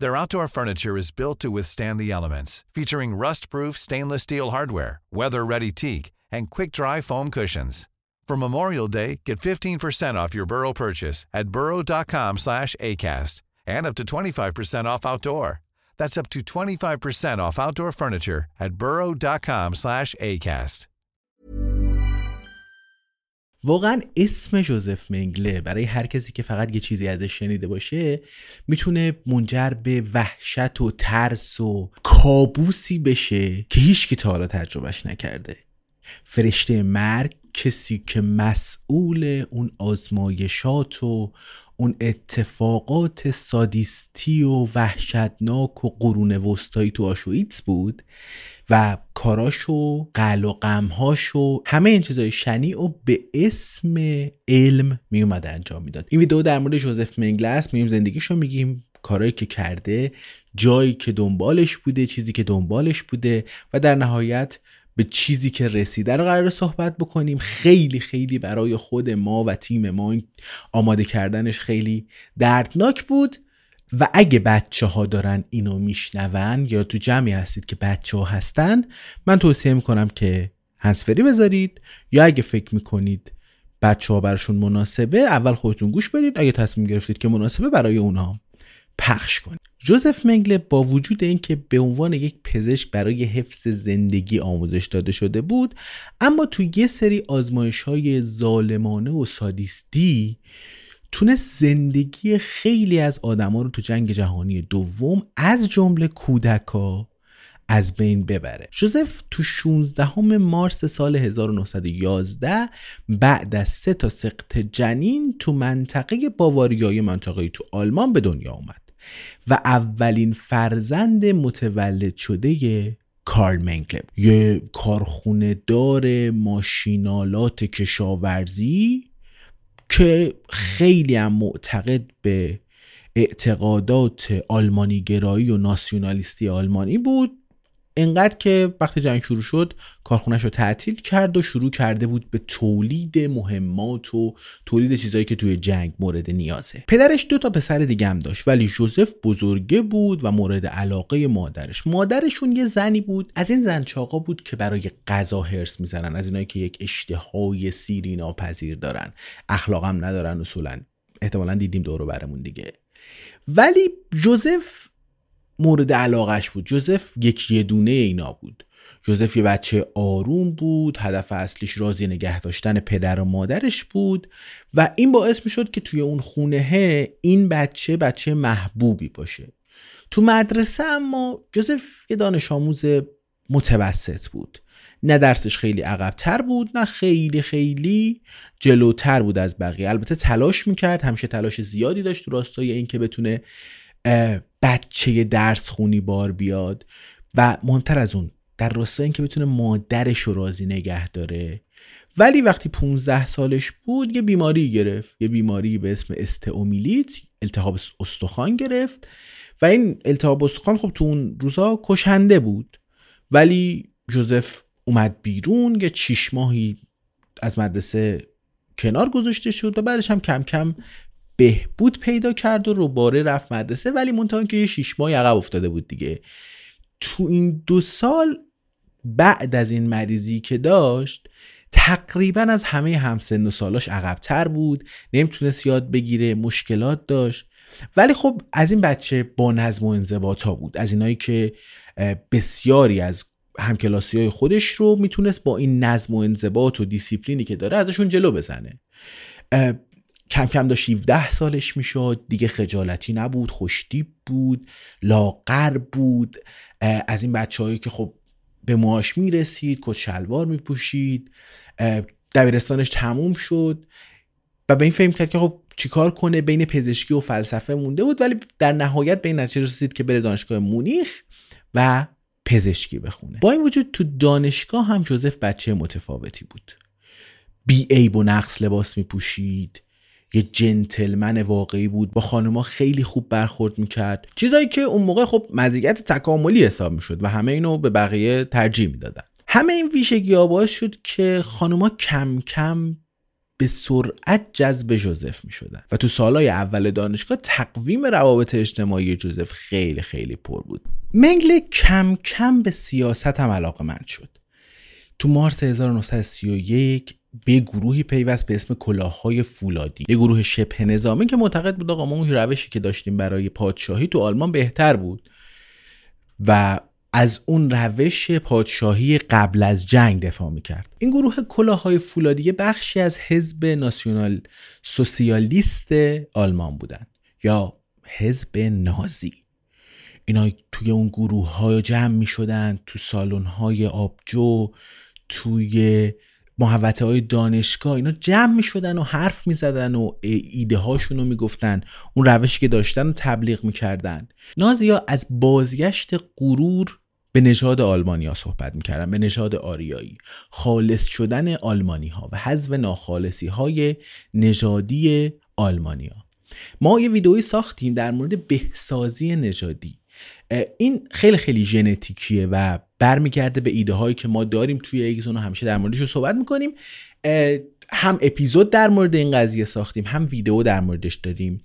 Their outdoor furniture is built to withstand the elements, featuring rust-proof stainless steel hardware, weather-ready teak, and quick-dry foam cushions. For Memorial Day, get 15% off your Burrow purchase at burrow.com slash ACAST and up to 25% off outdoor. That's up to 25% off outdoor furniture at burrow.com slash ACAST. واقعا اسم جوزف منگله برای هر کسی که فقط یه چیزی ازش شنیده باشه می‌تونه منجر به وحشت و ترس و کابوسی بشه که هیچ تا حالا تجربهش نکرده. فرشته مرگ کسی که مسئول اون آزمایشات و اون اتفاقات سادیستی و وحشتناک و قرون وسطایی تو آشویتس بود و کاراش و قل و غمهاش و همه این چیزای شنیع و به اسم علم میومده انجام می‌داد. این ویدیو در مورد جوزف منگله است میگیم زندگیشو میگیم کارهایی که کرده جایی که دنبالش بوده چیزی که دنبالش بوده و در نهایت به چیزی که رسیده رو قرار صحبت بکنیم. خیلی خیلی برای خود ما و تیم ما آماده کردنش خیلی دردناک بود. و اگه بچه ها دارن اینو میشنون یا تو جمعی هستید که بچه ها هستن من توصیه می‌کنم که هنسفری بذارید یا اگه فکر می‌کنید بچه ها برشون مناسبه اول خودتون گوش بدید. اگه تصمیم گرفتید که مناسبه برای اونها پخش کنید. جوزف منگله با وجود اینکه به عنوان یک پزشک برای حفظ زندگی آموزش داده شده بود اما تو یه سری آزمایش های ظالمانه و سادیستی تونست زندگی خیلی از آدما رو تو جنگ جهانی دوم از جمله کودکا از بین ببره. جوزف تو 16 مارس سال 1911 بعد از سه تا سقط جنین تو منطقه باواریای منطقه تو آلمان به دنیا اومد و اولین فرزند متولد شده کارل منگله یه کارخونه دار ماشینالات کشاورزی که خیلی هم معتقد به اعتقادات آلمانی گرایی و ناسیونالیستی آلمانی بود. انقدر که وقتی جنگ شروع شد کارخونهش رو تعطیل کرد و شروع کرده بود به تولید مهمات و تولید چیزهایی که توی جنگ مورد نیازه. پدرش دو تا پسر دیگه هم داشت ولی جوزف بزرگه بود و مورد علاقه مادرش. مادرشون یه زنی بود از این زن چاقا بود که برای غذا هرس می‌زنن از اینایی که یک اشتهای سیری ناپذیر دارن. اخلاقم ندارن اصولا احتمالا دیدیم دورو برمون دیگه. ولی جوزف مورد علاقش بود. جوزف یک یه دونه اینا بود. جوزف یه بچه آروم بود هدف اصلیش راضی نگه داشتن پدر و مادرش بود و این باعث می شد که توی اون خونه این بچه بچه محبوبی باشه. تو مدرسه اما جوزف یه دانش آموز متوسط بود. نه درسش خیلی عقبتر بود نه خیلی خیلی جلوتر بود از بقیه. البته تلاش می‌کرد همیشه تلاش زیادی داشت تو راستای اینکه بتونه بچه درس خونی بار بیاد و مهمتر از اون در راستای اینکه بتونه مادرش رو راضی نگه داره. ولی وقتی 15 سالش بود یه بیماری گرفت. یه بیماری به اسم استئومیلیت التهاب استخوان گرفت و این التهاب استخوان خب تو اون روزا کشنده بود. ولی جوزف اومد بیرون یه چیش ماهی از مدرسه کنار گذاشته شد و بعدش هم کم کم بهبود پیدا کرد و روباره رفت مدرسه ولی منتها که یه شیش ماه عقب افتاده بود دیگه. تو این دو سال بعد از این مریضی که داشت تقریبا از همه همسن و سالاش عقبتر بود نمی‌تونست یاد بگیره مشکلات داشت. ولی خب از این بچه با نظم و انضباط ها بود. از اینایی که بسیاری از همکلاسی های خودش رو می‌تونست با این نظم و انضباط و دیسیپلینی که داره ازشون جلو بزنه. کم کم داشت 17 سالش می‌شد. دیگه خجالتی نبود خوشتیب بود لاغر بود. از این بچه که خب به معاش می‌رسید کت شلوار میپوشید دبیرستانش تموم شد و به این فهم کرد که خب چیکار کنه؟ بین پزشکی و فلسفه مونده بود ولی در نهایت به این نتیجه رسید که بره دانشگاه مونیخ و پزشکی بخونه. با این وجود تو دانشگاه هم جوزف بچه متفاوتی بود. بی عیب و نقص لباس می پوشید یه جنتلمن واقعی بود. با خانوما خیلی خوب برخورد می‌کرد. چیزایی که اون موقع خب مزیت تکاملی حساب می‌شد و همه اینو به بقیه ترجیح می‌دادن. همه این ویژگی باعث شد که خانوما کم کم به سرعت جذب جوزف می شدن و تو سالهای اول دانشگاه تقویم روابط اجتماعی جوزف خیلی خیلی پر بود. منگله کم کم به سیاست هم علاقه من شد. تو مارس 1931 به گروهی پیوست به اسم کلاههای فولادی یه گروه شبه نظامی که معتقد بود آقا ما اون روشی که داشتیم برای پادشاهی تو آلمان بهتر بود. و از اون روش پادشاهی قبل از جنگ دفاع می‌کرد. این گروه کلاههای فولادی بخشی از حزب ناسیونال سوسیالیست آلمان بودن یا حزب نازی. اینا توی اون گروه های جمع می شدن تو سالن های آبجو توی محوطه های دانشگاه اینا جمع می شدن و حرف می زدن و ایده هاشون رو می اون روشی که داشتن رو تبلیغ می کردن نازیا از بازگشت غرور به نژاد آلمانیا صحبت می‌کردن به نژاد آریایی. خالص شدن آلمانی ها و حذف ناخالصی های نژادی آلمانیا. ما یه ویدئویی ساختیم در مورد بهسازی نژادی. این خیلی خیلی ژنتیکیه و برمیگرده به ایده هایی که ما داریم توی ایگزون و همیشه در موردش صحبت می‌کنیم. هم اپیزود در مورد این قضیه ساختیم هم ویدیو در موردش داریم.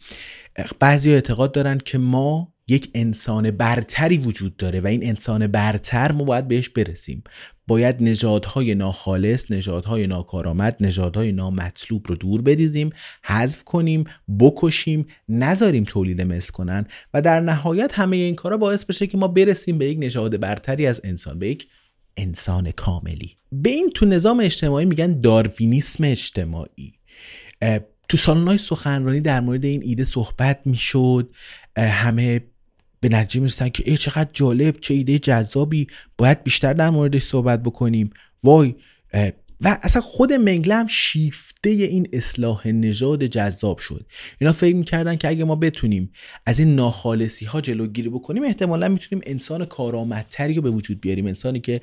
بعضی اعتقاد دارن که ما یک انسان برتری وجود داره و این انسان برتر ما باید بهش برسیم. باید نژادهای ناخالص نژادهای ناکارآمد نژادهای نامطلوب رو دور بریزیم حذف کنیم بکشیم نذاریم تولید مثل کنن و در نهایت همه این کارا باعث بشه که ما برسیم به یک نژاد برتری از انسان به یک انسان کاملی. به این تو نظام اجتماعی میگن داروینیسم اجتماعی. تو سالن‌های سخنرانی در مورد این ایده صحبت می‌شد. همه به نتیجه می‌رسن که ای چقدر جالب چه ایده جذابی باید بیشتر در موردش صحبت بکنیم. وای و اصلا خود منگله هم شیفته این اصلاح نژاد جذاب شد. اینا فکر می‌کردن که اگه ما بتونیم از این ناخالصی ها جلوگیری بکنیم احتمالا می‌تونیم انسان کارآمدتری رو به وجود بیاریم. انسانی که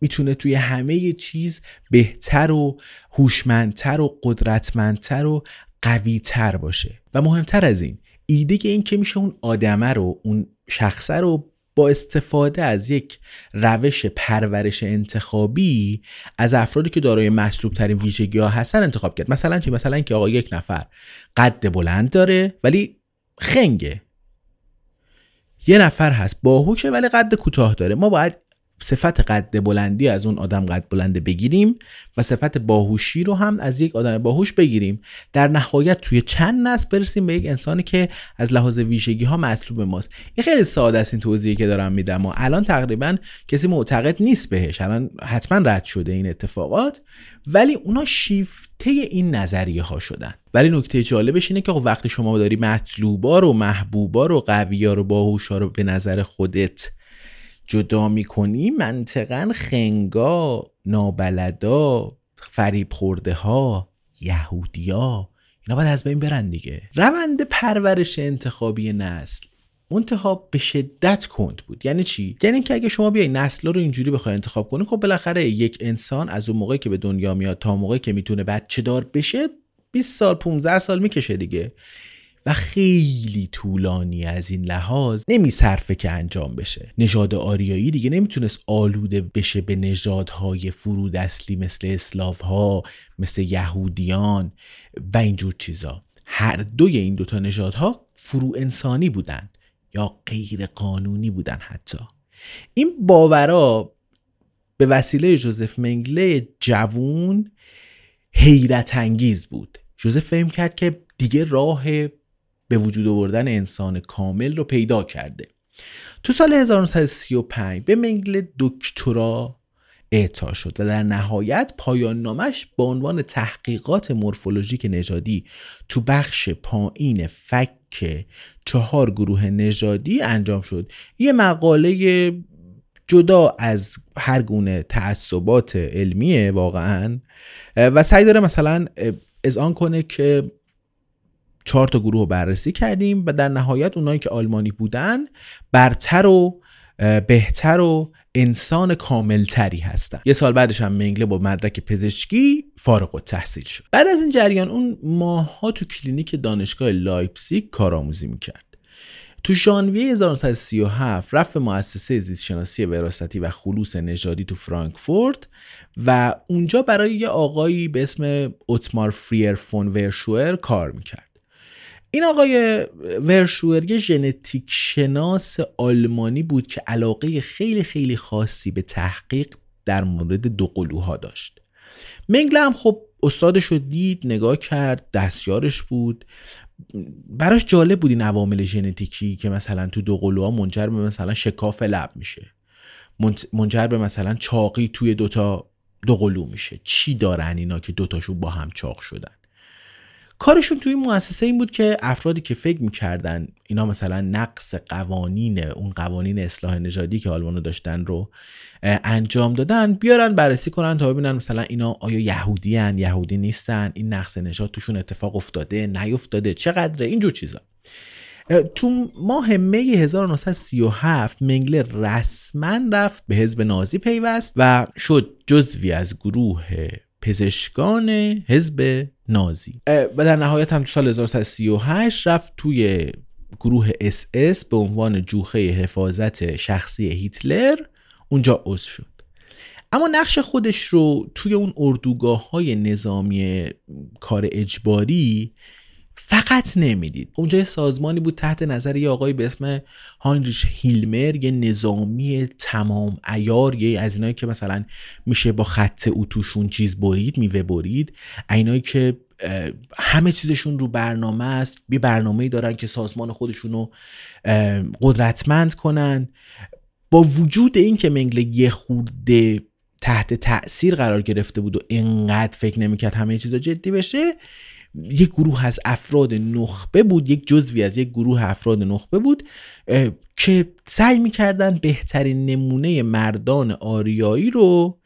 می‌تونه توی همه چیز بهتر و هوشمندتر و قدرتمندتر و قویتر باشه. و مهمتر از این ایده این که میشه اون آدمه رو اون شخصه رو با استفاده از یک روش پرورش انتخابی از افرادی که دارای مطلوب ترین ویژگی ها هستن انتخاب کرد. مثلا چی؟ مثلا که آقا یک نفر قد بلند داره ولی خنگه. یه نفر هست باهوشه ولی قد کوتاه داره. ما باید صفت قد بلندی از اون آدم قد بلنده بگیریم و صفت باهوشی رو هم از یک آدم باهوش بگیریم. در نهایت توی چند نسل برسیم به یک انسانی که از لحاظ ویژگی ها مطلوب ماست. این خیلی ساده است این توضیحی که دارم میدم و الان تقریبا کسی معتقد نیست بهش. الان حتما رد شده این اتفاقات. ولی اونا شیفته این نظریه ها شدن. ولی نکته جالبش اینه که خب وقتی شما داری مطلوبا رو محبوبا رو قویا رو باهوشا رو به نظر خودت جدا می‌کنی منطقا خنگا نابلدا فریب خورده ها یهودیا اینا باید از بین برن دیگه. روند پرورش انتخابی نسل منتها به شدت کند بود. یعنی چی؟ یعنی که اگه شما بیای نسل رو اینجوری بخوای انتخاب کنی خب بالاخره یک انسان از اون موقعی که به دنیا میاد تا موقعی که می‌تونه بچه دار بشه 20 سال 15 سال می‌کشه دیگه. و خیلی طولانی از این لحاظ نمیصرفه که انجام بشه. نژاد آریایی دیگه نمی‌تونست آلوده بشه به نژادهای فرود اصلی مثل اسلاف ها مثل یهودیان و اینجور چیزا. هر دوی این دوتا نژادها فرو انسانی بودن یا غیر قانونی بودن حتی. این باورا به وسیله جوزف منگله جوون حیرت انگیز بود. جوزف فهم کرد که دیگه راه به وجود آوردن انسان کامل رو پیدا کرده. تو سال 1935 به منگل دکترا اعطا شد و در نهایت پایان نامش با عنوان تحقیقات مورفولوژیک نژادی تو بخش پایین فک چهار گروه نژادی انجام شد. یه مقاله جدا از هر گونه تعصبات علمیه واقعا و سعی داره مثلا اذعان کنه که چهار تا گروه رو بررسی کردیم و در نهایت اونایی که آلمانی بودن برتر و بهتر و انسان کاملتری هستن. یه سال بعدش هم منگله با مدرک پزشکی فارغ تحصیل شد. بعد از این جریان اون ماها تو کلینیک دانشگاه لایپزیگ کارآموزی می‌کرد. تو ژانویه 1937 رفت به مؤسسه زیستشناسی وراستی و خلوص نژادی تو فرانکفورت و اونجا برای یه آقایی به اسم اوتمار فریر فون ورشوئر کار می‌کرد. این آقای ورشوئر یه ژنتیک شناس آلمانی بود که علاقه خیلی خیلی خاصی به تحقیق در مورد دو قلوها داشت. منگل هم خب استادش رو دید نگاه کرد دستیارش بود. براش جالب بود این عوامل ژنتیکی که مثلا تو دو قلوها منجر به مثلا شکاف لب میشه. منجر به مثلا چاقی توی دوتا دو قلو میشه. چی دارن اینا که دوتاشون با هم چاق شدن؟ کارشون توی این مؤسسه این بود که افرادی که فکر می‌کردن اینا مثلا نقص قوانین اون قوانین اصلاح نژادی که آلمانو داشتن رو انجام دادن بیارن بررسی کنن تا ببینن مثلا اینا آیا یهودی هن یهودی نیستن این نقص نژاد توشون اتفاق افتاده نیفتاده چقدره اینجور چیزا. تو ماه می 1937 منگله رسما رفت به حزب نازی پیوست و شد جزوی از گروه پزشکان حزب نازی. و در نهایت هم تو سال 1938 رفت توی گروه اس اس به عنوان جوخه حفاظت شخصی هیتلر اونجا عضو شد. اما نقش خودش رو توی اون اردوگاه های نظامی کار اجباری فقط نمی‌دید. اونجا یه سازمانی بود تحت نظر یه آقای به اسم هاینریش هیلمر یه نظامی تمام ایار یه از اینایی که مثلا میشه با خط اوتوشون چیز برید میوه برید. اینایی که همه چیزشون رو برنامه است. یه برنامه دارن که سازمان خودشون رو قدرتمند کنن. با وجود این که منگل یه خورده تحت تاثیر قرار گرفته بود و انقدر فکر نمی‌کرد همه چیزا جدی بشه یک گروه از افراد نخبه بود یک جزوی از یک گروه افراد نخبه بود که سعی می‌کردن بهترین نمونه مردان آریایی رو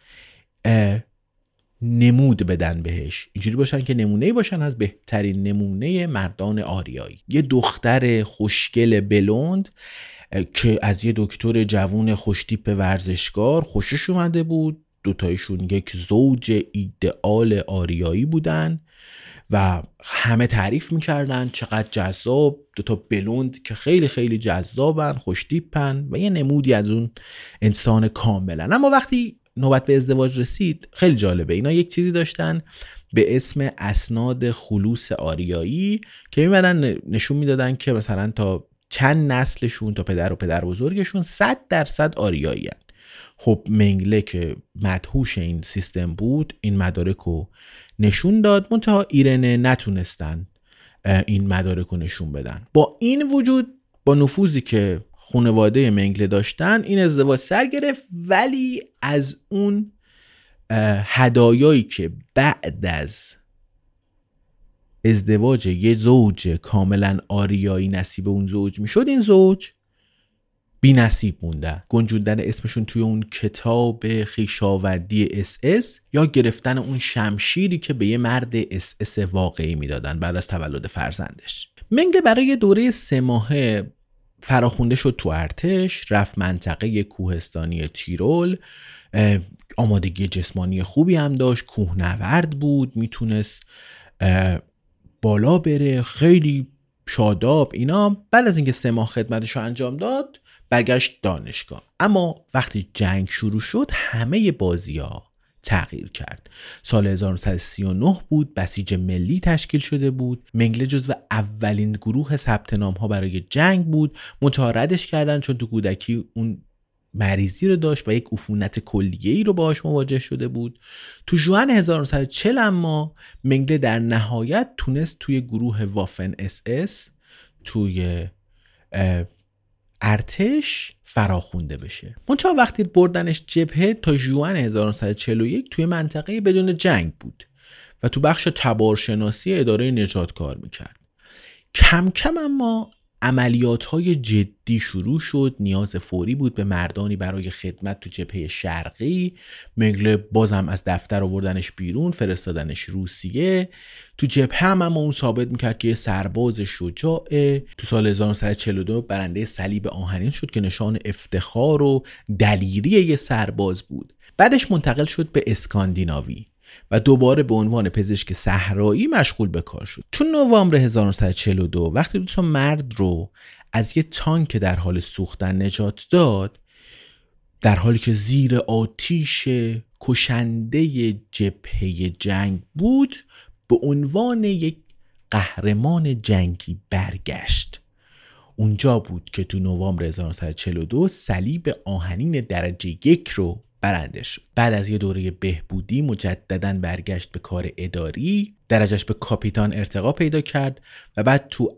نمود بدن بهش. اینجوری باشن که نمونه باشن از بهترین نمونه مردان آریایی. یه دختر خوشگل بلوند که از یه دکتر جوون خوشتیپ ورزشکار خوشش اومده بود. دوتایشون یک زوج ایدئال آریایی بودن. و همه تعریف می‌کردن چقدر جذاب. دوتا بلوند که خیلی خیلی جذابن خوشتیپن و یه نمودی از اون انسان کاملن. اما وقتی نوبت به ازدواج رسید خیلی جالبه. اینا یک چیزی داشتن به اسم اسناد خلوص آریایی که میمدن نشون می‌دادن که مثلا تا چند نسلشون تا پدر و پدر بزرگشون صد درصد آریایی هن. خب منگله که مدهوش این سیستم بود این مدارک رو نشون داد منتها ایرنه نتونستن این مدارک رو نشون بدن. با این وجود با نفوذی که خانواده منگله داشتن این ازدواج سر گرفت ولی از اون هدایایی که بعد از ازدواج یه زوج کاملا آریایی نصیب اون زوج می‌شد این زوج بی نصیب مونده. گنجوندن اسمشون توی اون کتاب خویشاوندی اس اس یا گرفتن اون شمشیری که به یه مرد اس اس واقعی می‌دادن بعد از تولد فرزندش. منگله برای دوره سه ماهه فراخونده شد تو ارتش رفت منطقه کوهستانی تیرول. آمادگی جسمانی خوبی هم داشت کوهنورد بود می‌تونست بالا بره خیلی شاداب اینا. بعد از اینکه سه ماه خدمتش رو انجام داد برگشت دانشگاه. اما وقتی جنگ شروع شد همه بازی ها تغییر کرد. سال 1939 بود بسیج ملی تشکیل شده بود. منگله جزو اولین گروه ثبت نام ها برای جنگ بود. متعارضش کردن چون تو کودکی اون مریضی رو داشت و یک عفونت کلیه ای رو باهاش مواجه شده بود. تو ژوئن 1940 اما منگله در نهایت تونست توی گروه وافن اس اس توی ارتش فراخونده بشه. منتها وقتی بردنش جبهه تا ژوئن 1941 توی منطقه بدون جنگ بود و تو بخش تبارشناسی اداره نژاد کار می‌کرد. کم کم اما عملیات های جدی شروع شد نیاز فوری بود به مردانی برای خدمت تو جبهه شرقی. مگله بازم از دفتر آوردنش بیرون فرستادنش روسیه. تو جبهه هم اما اون ثابت می‌کرد که یه سرباز شجاعه تو سال 1942 برنده صلیب آهنین شد که نشان افتخار و دلیری یه سرباز بود. بعدش منتقل شد به اسکاندیناوی. و دوباره به عنوان پزشک صحرایی مشغول به کار شد. تو نوامبر 1942 وقتی دو تا مرد رو از یه تانک در حال سوختن نجات داد در حالی که زیر آتیش کشنده جبهه جنگ بود به عنوان یک قهرمان جنگی برگشت. اونجا بود که تو نوامبر 1942 صلیب آهنین درجه یک رو برنده شد بعد از یه دوره بهبودی مجددا برگشت به کار اداری درجهش به کاپیتان ارتقا پیدا کرد و بعد تو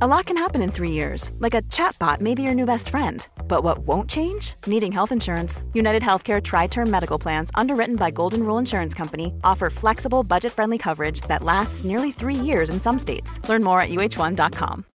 A lot can happen in three years, like a chatbot may be your new best friend. But what won't change? Needing health insurance. United Healthcare Tri Term Medical Plans, underwritten by Golden Rule Insurance Company, offer flexible, budget friendly coverage that lasts nearly three years in some states. Learn more at uh1.com.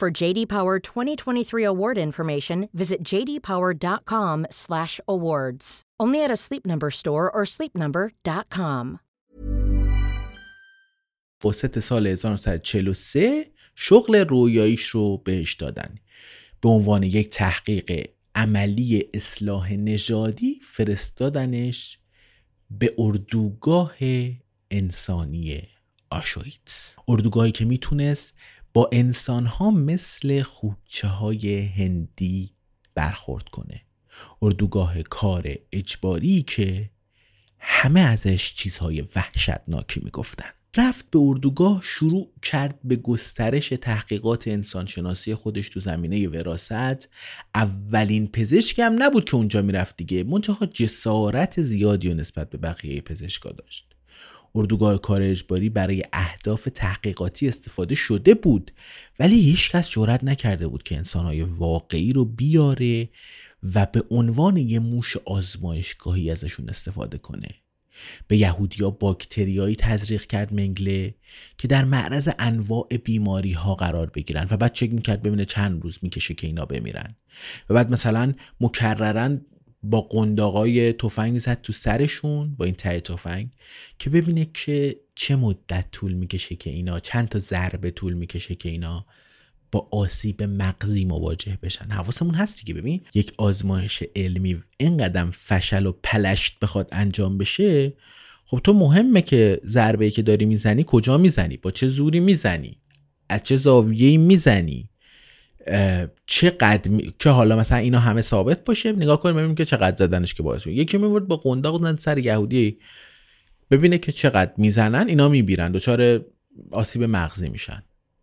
For JD Power 2023 award information, visit jdpower.com/awards. Only at a Sleep Number store or sleepnumber.com. وسط سال 1943 شغل رویاییش رو بهش دادن به عنوان یک تحقیق عملی اصلاح نژادی فرستادنش به اردوگاه انسانی آشویتس اردوگاهی که می‌تونست با انسانها مثل خوکچه های هندی برخورد کنه. اردوگاه کار اجباری که همه ازش چیزهای وحشتناکی می‌گفتن. رفت به اردوگاه شروع کرد به گسترش تحقیقات انسانشناسی خودش تو زمینه وراست اولین پزشکی هم نبود که اونجا می‌رفت دیگه. منتها جسارت زیادی و نسبت به بقیه پزشکا داشت. اردوگاه کار اجباری برای اهداف تحقیقاتی استفاده شده بود ولی هیچ کس جرأت نکرده بود که انسانهای واقعی رو بیاره و به عنوان یه موش آزمایشگاهی ازشون استفاده کنه. به یهودیا باکتریایی تزریق کرد منگله که در معرض انواع بیماری ها قرار بگیرن و بعد چک می‌کرد ببینه چند روز می‌کشه که اینا بمیرن. و بعد مثلا مکررن با قنداقای تفنگ زد تو سرشون با این ته تفنگ که ببینه که چه مدت طول می‌کشه که اینا چند تا ضربه طول می‌کشه که اینا با آسیب مغزی مواجه بشن. حواسمون هست دیگه. ببین یک آزمایش علمی اینقدر فشل و پلشت بخواد انجام بشه خب تو مهمه که ضربه که داری می‌زنی کجا می‌زنی؟ با چه زوری می‌زنی؟ از چه زاویه‌ای می‌زنی؟ چقدر می... که حالا مثلا اینا همه ثابت باشه نگاه کنیم ببینیم که چقدر زدنش که باعث یکی میورد با قنداق زدن سر یهودی ببینه که چقدر می‌زنن اینا میبیرن. دچار آسیب مغزی میشن.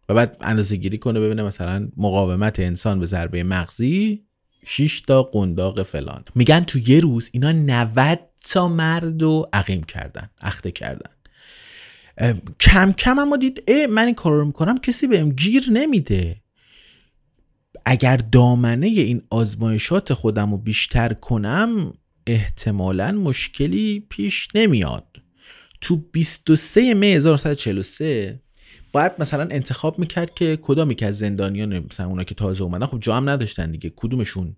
و بعد اندازه گیری کنه ببینه مثلا مقاومت انسان به ضربه مغزی 6 تا قنداق فلان. میگن تو یه روز اینا 90 تا مرد رو عقیم کردن اخته کردن. کم کم اما دید ای من این کار رو می‌کنم کسی بهم گیر نمیده. اگر دامنه این آزمایشات خودم رو بیشتر کنم احتمالا مشکلی پیش نمیاد. تو 23 می 1943 باید مثلا انتخاب می‌کرد که کدامی که از زندانیان مثلا اونا که تازه اومدن خب جا هم نداشتن دیگه. کدومشون؟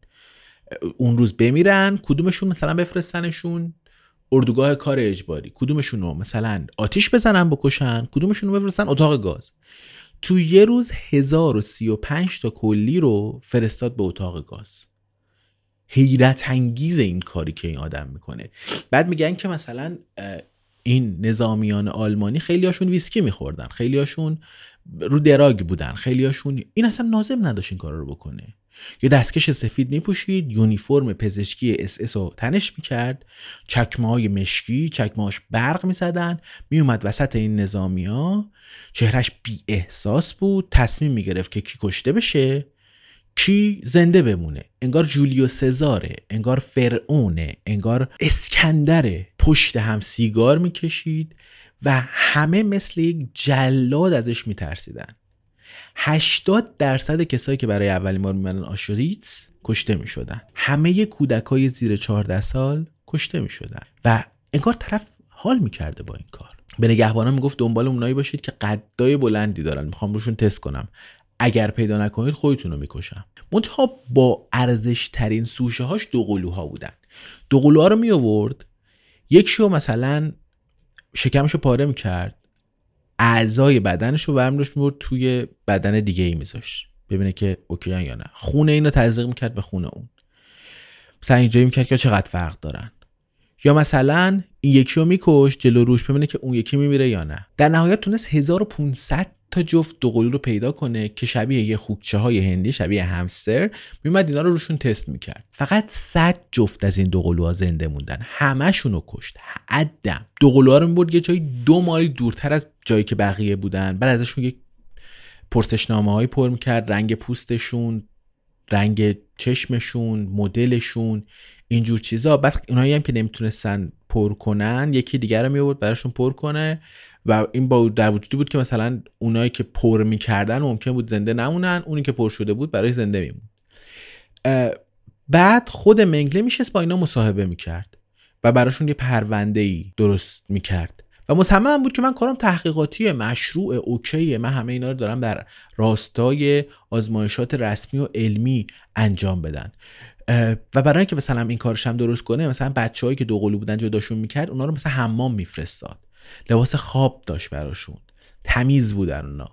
اون روز بمیرن کدومشون مثلا بفرستنشون؟ اردوگاه کار اجباری. کدومشون رو مثلا آتیش بزنن بکشن؟ کدومشون رو بفرستن؟ اتاق گاز. تو یه روز 1035 تا کلی رو فرستاد به اتاق گاز. حیرت انگیز این کاری که این آدم می‌کنه. بعد میگن که مثلا این نظامیان آلمانی خیلی هاشون ویسکی میخوردن خیلی هاشون رو دراگ بودن خیلی هاشون این اصلا نازم نداشت این کار رو بکنه. یه دستکش سفید میپوشید یونیفرم پزشکی اس اس رو تنش می‌کرد چکمه های مشکی چکمهاش برق می‌زدن میومد وسط این نظامی ها چهرش بی احساس بود تصمیم می‌گرفت که کی کشته بشه کی زنده بمونه. انگار ژولیو سزاره انگار فرعونه انگار اسکندره. پشت هم سیگار می‌کشید و همه مثل یک جلاد ازش میترسیدن. 80 درصد کسایی که برای اولین بار میمدن آشوریتس کشته می‌شدن. همه کودک های زیر 14 سال کشته می‌شدن. و انگار طرف حال می‌کرده با این کار. به نگهبانان می‌گفت دنبال اونایی باشید که قدای بلندی دارن. می‌خوام روشون تست کنم. اگر پیدا نکنید خودتون رو می‌کشم. منتها با ارزش ترین سوشه هاش دو قلوها بودن. دو قلوها رو می آورد رو مثلا شکمش رو پاره می‌کرد. اعضای بدنش رو برمیداشت می‌برد توی بدن دیگه ای میذاشت. ببینه که اوکی یا نه. خونه اینو تزریق می‌کرد به خونه اون. مثلا اینجایی می‌کرد که چقدر فرق دارن. یا مثلا این یکی رو میکش جلو روش ببینه که اون یکی میمیره یا نه. در نهایت تونست 1500 تا جفت دوقلو رو پیدا کنه که شبیه یه خوکچه های هندی شبیه همستر میومد اینا رو روشون تست می‌کرد. فقط 100 جفت از این ها زنده موندن. همشون رو کشت. عدم ها رو می‌برد یه جایی دو مایل دورتر از جایی که بقیه بودن. بعد ازشون یک پرسشنامه هایی پر می‌کرد. رنگ پوستشون رنگ چشمشون مدلشون اینجور چیزا. بعد اونایی هم که نمی‌تونستن پر کنن یکی دیگر رو میورد براشون پر کنه. و این با در وجودی بود که مثلا اونایی که پر می‌کردن ممکن بود زنده نمونن اونی که پر شده بود برای زنده میمون. بعد خود منگله میشست با اینا مصاحبه می‌کرد و براشون یه پرونده ای درست می‌کرد. و مصمم بود که من کارم تحقیقاتی مشروع اوکیه من همه اینا رو دارم در راستای آزمایشات رسمی و علمی انجام بدن. و برای اینکه مثلا این کارش هم درست کنه مثلا بچههایی که دو قلو بودن جداشون می‌کرد اونا رو مثلا حمام میفرستاد. لباس خواب داشت براشون. تمیز بودن اونا.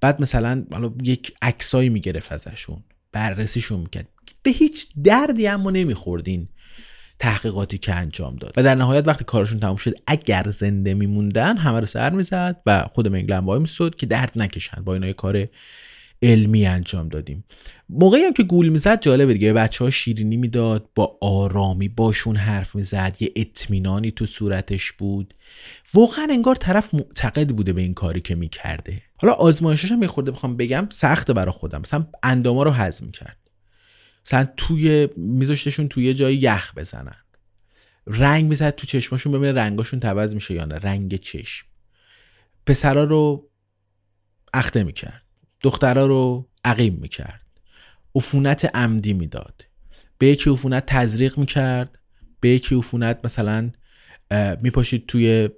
بعد مثلا یک عکسایی می‌گرفت ازشون. بررسیشون می‌کرد. به هیچ دردی اما نمیخوردین تحقیقاتی که انجام داد. و در نهایت وقتی کارشون تموم شد اگر زنده میموندن همه رو سر می‌زد و خود منگلن وای میستد که درد نکشن با اینا کار علمی انجام دادیم. موقعی هم که گول می‌زد جالبه دیگه. بچه ها شیرینی می‌داد با آرامی باشون حرف می‌زد. یه اطمینانی تو صورتش بود. واقعا انگار طرف معتقد بوده به این کاری که می‌کرده. حالا آزمایشش هم خورده بخوام بگم سخته برا خودم. مثلا انداما رو هضم می‌کرد. مثلا توی میذاشتشون توی جای یخ بزنن. رنگ می‌زد تو چشماشون ببینه رنگاشون تبز میشه یا نه. رنگ چشم. پسرا رو اخته می‌کرد. دخترها رو عقیم می‌کرد. عفونت عمدی می‌داد. به یکی عفونت تزریق می‌کرد به یکی عفونت مثلا میپاشید توی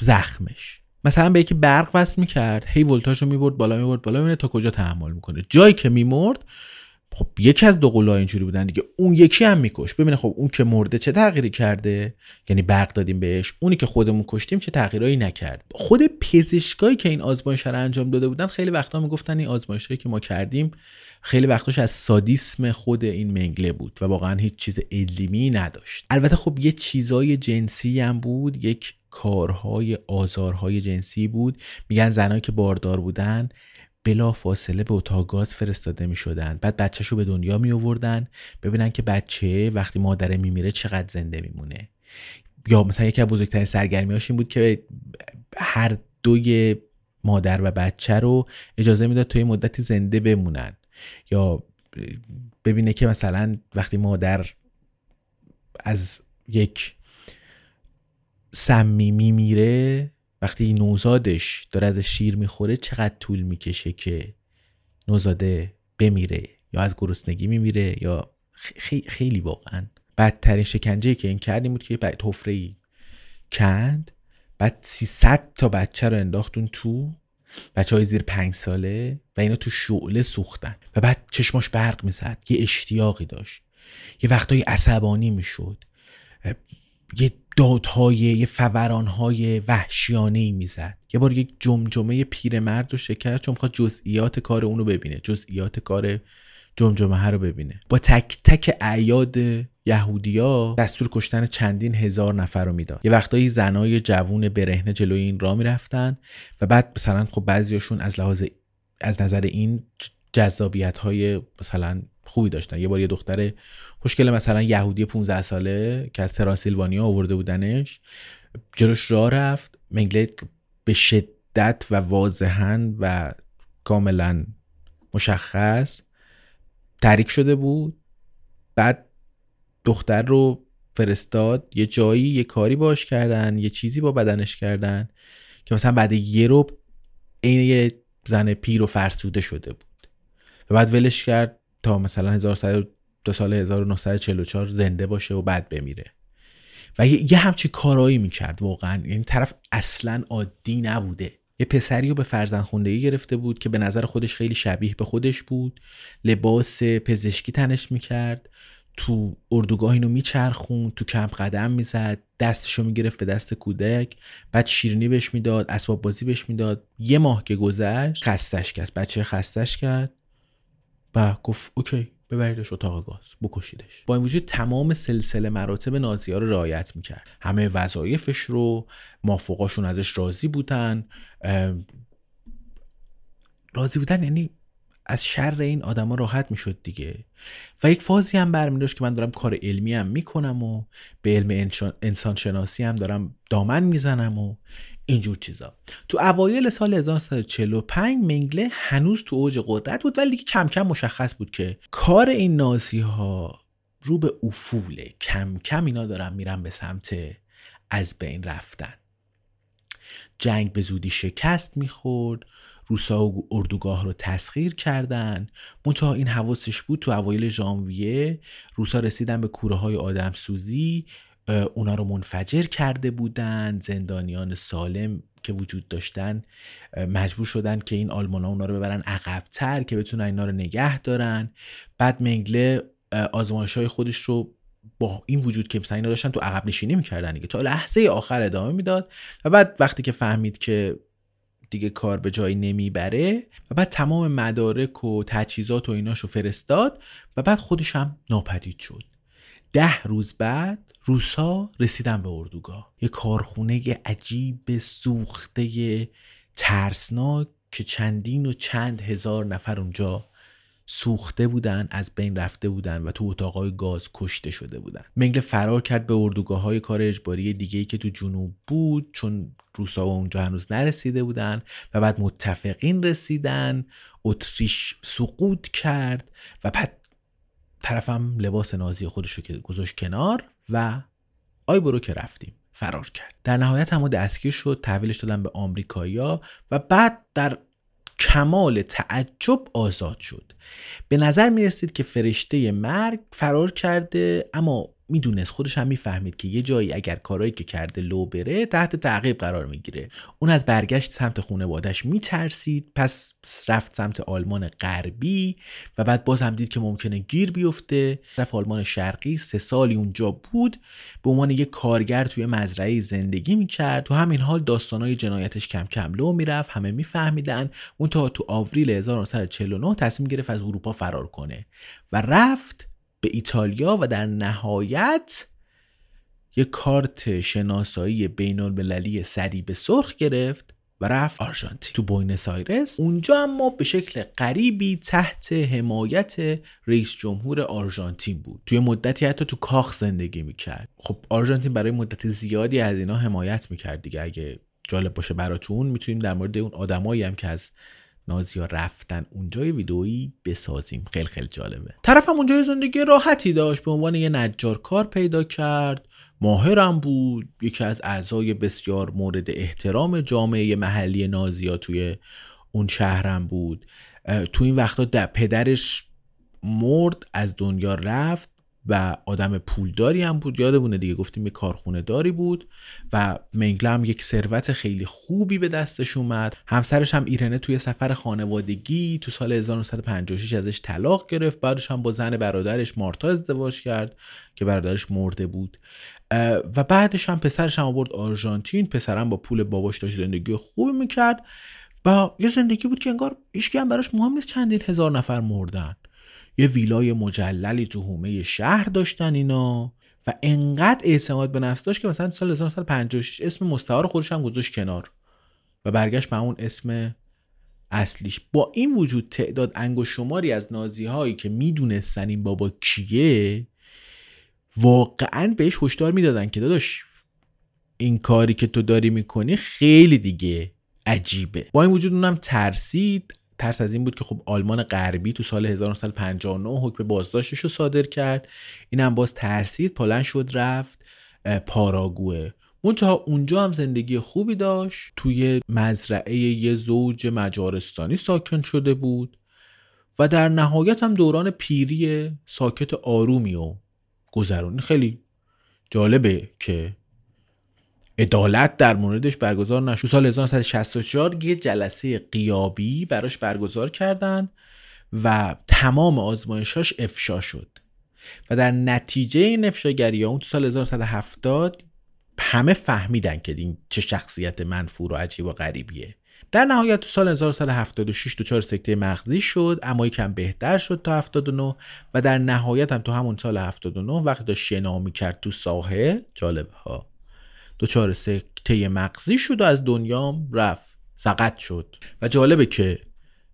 زخمش. مثلا به یکی برق وصل می‌کرد هی ولتاژ رو می‌برد بالا می‌برد بالا می‌برد تا کجا تحمل می‌کنه. جایی که میمرد خب یکی از دو قلوها اینجوری بودن دیگه. اون یکی هم میکش ببینه خب اون که مرده چه تغییری کرده؟ یعنی برق دادیم بهش. اونی که خودمون کشتیم چه تغییرایی نکرد؟ خود پزشکایی که این آزمایش رو انجام داده بودن خیلی وقتا می‌گفتن این آزمایشایی که ما کردیم خیلی وقتاش از سادیسم خود این منگله بود و واقعا هیچ چیز علمی نداشت. البته خب یه چیزای جنسی هم بود. یک کارهای آزارهای جنسی بود. میگن زنایی که باردار بودن بلا فاصله به اتاق گاز فرستاده می شدن بعد بچهشو به دنیا می آوردن ببینن که بچه وقتی مادره میمیره چقدر زنده میمونه. یا مثلا یکی از بزرگترین سرگرمیاش این بود که هر دوی مادر و بچه رو اجازه می‌داد توی مدتی زنده بمونن. یا ببینه که مثلا وقتی مادر از یک سمی میمیره وقتی نوزادش داره از شیر می‌خوره چقدر طول می‌کشه که نوزاده بمیره یا از گرسنگی میمیره یا خیلی واقعا. بدترین شکنجه که این کردیم بود که یه حفره ای کند بعد 300 تا بچه رو انداختون تو. بچه های زیر پنج ساله و اینا تو شعله سوختن. و بعد چشماش برق می‌زد. یه اشتیاقی داشت. یه وقتایی عصبانی می‌شد. یه دادهای یه فورانهای وحشیانه ای می‌زد. یه بار یک جمجمه پیرمرد رو شکر چون می‌خواد جزئیات کار اونو ببینه جزئیات کار جمجمه رو ببینه. با تک تک اعیاد یهودیا دستور کشتن چندین هزار نفر رو می‌داد. یه وقتایی زنای جوون برهنه جلوی این راه می‌رفتن و بعد مثلا خب بعضیاشون از لحاظ از نظر این جذابیت های مثلا خوبی داشتن. یه بار یه دختر خوشگل مثلا یهودی 15 ساله که از ترانسیلوانیا آورده بودنش جلوش راه رفت. منگله به شدت و واضحا و کاملا مشخص تحریک شده بود. بعد دختر رو فرستاد. یه جایی یه کاری باش کردن یه چیزی با بدنش کردن که مثلا بعد یه رو عین یه زن پیر و فرسوده شده بود. و بعد ولش کرد تا مثلا 1100 دو سال 1944 زنده باشه و بعد بمیره. و یه همچی کارایی می‌کرد واقعا. یعنی طرف اصلا عادی نبوده. یه پسری رو به فرزند گرفته بود که به نظر خودش خیلی شبیه به خودش بود. لباس پزشکی تنش می‌کرد. تو اردوگاه اینو میچرخون تو کمپ قدم می‌زد دستشو می‌گرفت به دست کودک بعد شیرینی بهش می‌داد اسباب بازی بهش می‌داد. یه ماه که گذشت خستش کرد. بچه خستش کرد. و گفت اوکی. ببریدش اتاق گاز بکشیدش. با این وجود تمام سلسله مراتب نازی ها رو رعایت می‌کرد. همه وظایفش رو مافوقاشون ازش راضی بودن. راضی بودن یعنی از شر این آدما راحت می‌شد دیگه. و یک فازی هم برمی که من دارم کار علمی هم می‌کنم و به علم انسان شناسی هم دارم دامن می‌زنم و اینجور چیزا. تو اوایل سال 1945 منگله هنوز تو اوج قدرت بود ولی کم کم مشخص بود که کار این نازی ها رو به افوله. کم کم اینا دارن میرن به سمت از بین رفتن. جنگ به زودی شکست می‌خورد روسا و اردوگاه رو تسخیر کردن. منتها این حواسش بود تو اوایل ژانویه روسا رسیدن به کوره های آدم سوزی اونا رو منفجر کرده بودن زندانیان سالم که وجود داشتن مجبور شدن که این آلمان ها اونا رو ببرن عقبتر که بتونن اینا رو نگه دارن. بعد منگله آزمایش های خودش رو با این وجود که مثلا اینا داشتن تو عقب نشینی می‌کردن دیگه. تا لحظه آخر ادامه می‌داد و بعد وقتی که فهمید که دیگه کار به جایی نمی‌بره و بعد تمام مدارک و تجهیزات و ایناشو فرستاد و بعد خودش هم ناپدید شد. ده روز بعد روسا رسیدن به اردوگاه. یه کارخونه عجیب سوخته ترسناک که چندین و چند هزار نفر اونجا سوخته بودن از بین رفته بودن و تو اتاقای گاز کشته شده بودن. منگل فرار کرد به اردوگاه های کار اجباری دیگه ای که تو جنوب بود چون روسا اونجا هنوز نرسیده بودن و بعد متفقین رسیدن. اتریش سقوط کرد و بعد طرفم لباس نازی خودش رو که گذاشت کنار و آی برو که رفتیم. فرار کرد. در نهایت هم دستگیر شد تحویلش دادن به آمریکایی‌ها و بعد در کمال تعجب آزاد شد. به نظر می رسید که فرشته مرگ فرار کرده اما می‌دونست خودش هم می‌فهمید که یه جایی اگر کارایی که کرده لو بره تحت تعقیب قرار می‌گیره. اون از برگشت سمت خانوادش میترسید پس رفت سمت آلمان غربی و بعد باز هم دید که ممکنه گیر بیفته. رفت آلمان شرقی سه سالی اونجا بود. به عنوان یه کارگر توی مزرعه زندگی می‌کرد. تو همین حال داستانای جنایتش کم کم لو می‌رفت همه میفهمیدن. اون تا تو آوریل 1949 تصمیم گرفت از اروپا فرار کنه و رفت به ایتالیا و در نهایت یک کارت شناسایی بین المللی صلیب سرخ گرفت و رفت آرژانتین. تو بوینس آیرس اونجا اما به شکل غریبی تحت حمایت رئیس جمهور آرژانتین بود. توی مدتی حتی تو کاخ زندگی می‌کرد. خب آرژانتین برای مدت زیادی از اینا حمایت می‌کرد دیگه. اگه جالب باشه براتون می‌تونیم در مورد اون آدمایی هم که از نازیا رفتن. اونجا یه ویدئویی بسازیم. خیلی خیلی جالبه. طرفم اونجا زندگی راحتی داشت. به عنوان یه نجار کار پیدا کرد. ماهرم بود. یکی از اعضای بسیار مورد احترام جامعه محلی نازیا توی اون شهرم بود. تو این وقتا پدرش مرد از دنیا رفت. و آدم پولداری هم بود یادمونه دیگه گفتیم یه کارخونه داری بود و منگله هم یک ثروت خیلی خوبی به دستش اومد. همسرش هم ایرنه توی سفر خانوادگی تو سال 1956 ازش طلاق گرفت. بعدش هم با زن برادرش مارتا ازدواج کرد که برادرش مرده بود. و بعدش هم پسرش هم آورد آرژانتین. پسرم با پول باباش داشت زندگی خوبی می‌کرد. و یه زندگی بود که انگار هیچکی هم براش مهم نیست چندین هزار نفر مردن. یه ویلای مجللی تو حومه شهر داشتن اینا و انقدر اعتماد به نفس داشت که مثلا سال 1956 اسم مستعار خودش هم گذاشت کنار و برگشت به اون اسم اصلیش. با این وجود تعداد انگوش شماری از نازی هایی که می‌دونستن این بابا کیه واقعا بهش هشدار می‌دادن که داداش این کاری که تو داری می‌کنی خیلی دیگه عجیبه. با این وجود اونم ترسید. ترس از این بود که خب آلمان غربی تو سال 1959 حکم بازداشتش رو صادر کرد. اینم باز ترسید پلن شد رفت پاراگوه. منتها اونجا هم زندگی خوبی داشت. توی مزرعه یه زوج مجارستانی ساکن شده بود و در نهایت هم دوران پیری ساکت آرومی و گذرونی. خیلی جالبه که عدالت در موردش برگزار نشد. سال 1964 یه جلسه قیابی براش برگزار کردن و تمام آزمایشاش افشا شد. و در نتیجه این افشاگری اون تو سال 1970 همه فهمیدن که این چه شخصیت منفور و عجیب و غریبیه. در نهایت تو سال 1976 دچار سکته مغزی شد اما یکم بهتر شد تا 79 و در نهایت هم تو همون سال 79 وقتی داشت شنا کرد تو ساحل جالب ها. دچار سکته مغزی شد و از دنیام رفت. سقط شد. و جالبه که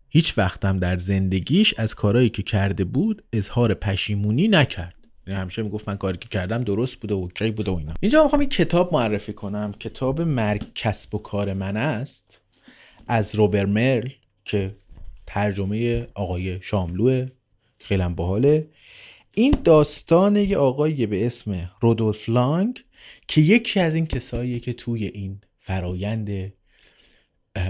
هیچ وقت هم در زندگیش از کارهایی که کرده بود اظهار پشیمونی نکرد. یعنی همیشه می‌گفت من کاری که کردم درست بوده و اوکی بوده و اینا. اینجا می‌خوام یک کتاب معرفی کنم. کتاب مرگ کسب و کار من است. از روبر مرل که ترجمه آقای شاملوه خیلی باحاله. این داستان یه آقایی به اسم رودولف لانگ که یکی از این کساییه که توی این فرایند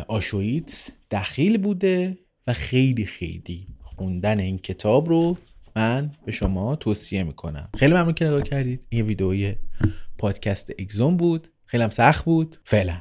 آشویتس دخیل بوده و خیلی خیلی خوندن این کتاب رو من به شما توصیه می‌کنم. خیلی ممنون که نگاه کردید. این ویدئوی پادکست اگزون بود. خیلی هم سخت بود. فعلا.